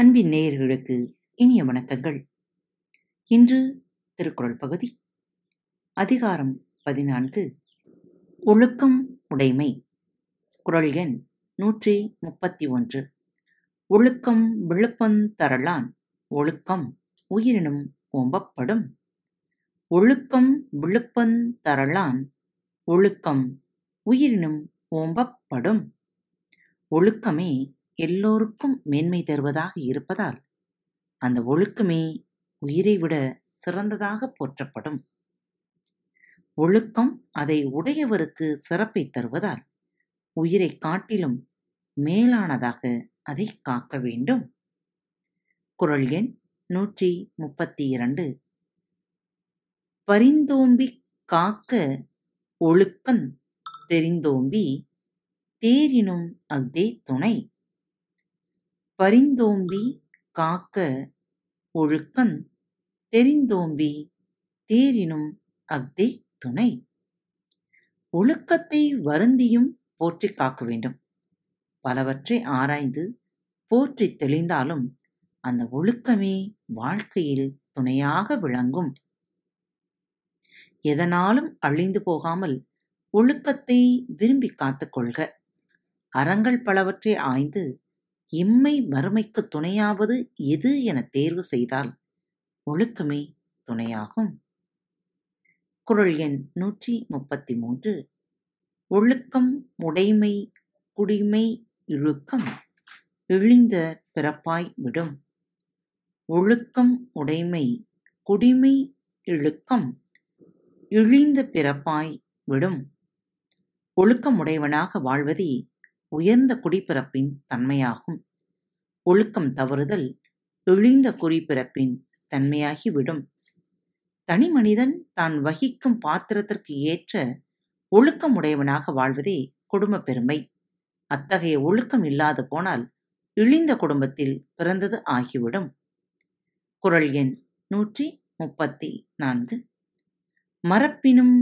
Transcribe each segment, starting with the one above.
அன்பின் நேயர்களுக்கு இனிய வணக்கங்கள் இன்று திருக்குறள் பகுதி அதிகாரம் பதினான்கு ஒழுக்கம் உடைமை குரல் எண் நூற்றி முப்பத்தி ஒன்று ஒழுக்கம் விழுப்பம் தரலான் ஒழுக்கம் உயிரினும் ஓம்பப்படும் ஒழுக்கம் விழுப்பம் தரலான் ஒழுக்கம் உயிரினும் ஓம்பப்படும் ஒழுக்கமே எல்லோருக்கும் மேன்மை தருவதாக இருப்பதால் அந்த ஒழுக்கமே உயிரை விட சிறந்ததாக போற்றப்படும் ஒழுக்கம் அதை உடையவருக்கு சிறப்பை தருவதால் உயிரை காட்டிலும் மேலானதாக அதை காக்க வேண்டும் குரல் எண் நூற்றி முப்பத்தி இரண்டு பரிந்தோம்பி காக்க ஒழுக்கன் தெரிந்தோம்பி தேரினும் அதே துணை பரிந்தோம்பி காக்க ஒழுக்கன் தெரிந்தோம்பி தேரினும் அஃதே துணை. ஒழுக்கத்தை வருந்தியும் போற்றிக் காக்க வேண்டும். பலவற்றை ஆராய்ந்து போற்றித் தெளிந்தாலும் அந்த ஒழுக்கமே வாழ்க்கையில் துணையாக விளங்கும். எதனாலும் அழிந்து போகாமல் ஒழுக்கத்தை விரும்பிக் காத்துக்கொள்க அறங்கள் பலவற்றை ஆய்ந்து இம்மை வறுமைக்கு துணையாவது எது என தேர்வு செய்தால் ஒழுக்கமே துணையாகும் குரல் எண் நூற்றி முப்பத்தி மூன்று ஒழுக்கம் உடைமை குடிமை இழுக்கம் இழிந்த பிறப்பாய் விடும் ஒழுக்கம் உடைமை குடிமை இழுக்கம் இழிந்த பிறப்பாய் விடும் ஒழுக்கமுடையவனாக வாழ்வதே உயர்ந்த குடிப்பிறப்பின் தன்மையாகும் ஒழுக்கம் தவறுதல் இழிந்த குடிப்பிறப்பின் தன்மையாகிவிடும் தனி மனிதன் தான் வகிக்கும் பாத்திரத்திற்கு ஏற்ற ஒழுக்கமுடையவனாக வாழ்வதே குடும்ப பெருமை அத்தகைய ஒழுக்கம் இல்லாது போனால் இழிந்த குடும்பத்தில் பிறந்தது ஆகிவிடும் குரல் எண் நூற்றி முப்பத்தி நான்கு மரப்பினும்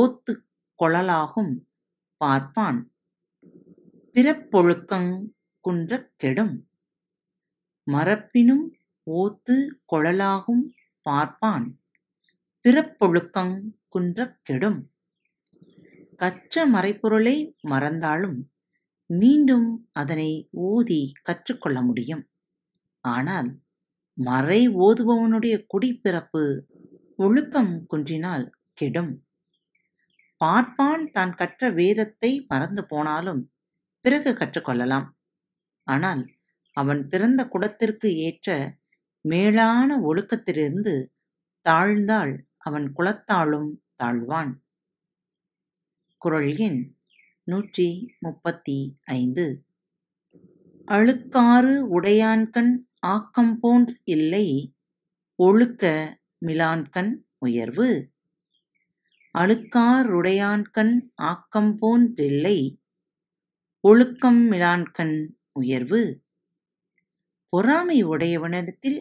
ஓத்து கொழலாகும் பார்ப்பான் பிறப்பொழுக்கங் குன்றக் கெடும். மறப்பினும் ஓத்து கொழலாகும் பார்ப்பான் பிறப்பொழுக்கங் குன்றக் கெடும். கற்ற மறைப்பொருளை மறந்தாலும் மீண்டும் அதனை ஓதி கற்றுக்கொள்ள முடியும். ஆனால் மறை ஓதுபவனுடைய குடிப்பிறப்பு ஒழுக்கம் குன்றினால் கெடும். பார்ப்பான் தான் கற்ற வேதத்தை மறந்து போனாலும் பிறகு கற்றுக்கொள்ளலாம் ஆனால் அவன் பிறந்த குடத்திற்கு ஏற்ற மேலான ஒழுக்கத்திலிருந்து தாழ்ந்தால் அவன் குலத்தாலும் தாழ்வான் குரல் எண் நூற்றி முப்பத்தி ஐந்து அழுக்காறு உடையான்கண் ஆக்கம் போன்று இல்லை ஒழுக்க மிலான்கண் உயர்வு அழுக்காருடையான்கண் போன்றில்லை ஒழுக்கம் மிலான்கண் உயர்வு பொறாமை உடையவனிடத்தில்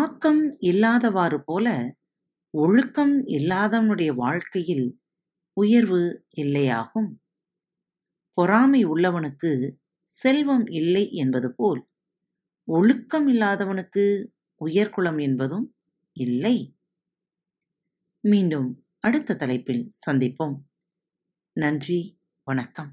ஆக்கம் இல்லாதவாறு போல ஒழுக்கம் இல்லாதவனுடைய வாழ்க்கையில் உயர்வு இல்லையாகும் பொறாமை உள்ளவனுக்கு செல்வம் இல்லை என்பது போல் ஒழுக்கம் இல்லாதவனுக்கு உயர்குலம் என்பதும் இல்லை மீண்டும் அடுத்த தலைப்பில் சந்திப்போம் நன்றி வணக்கம்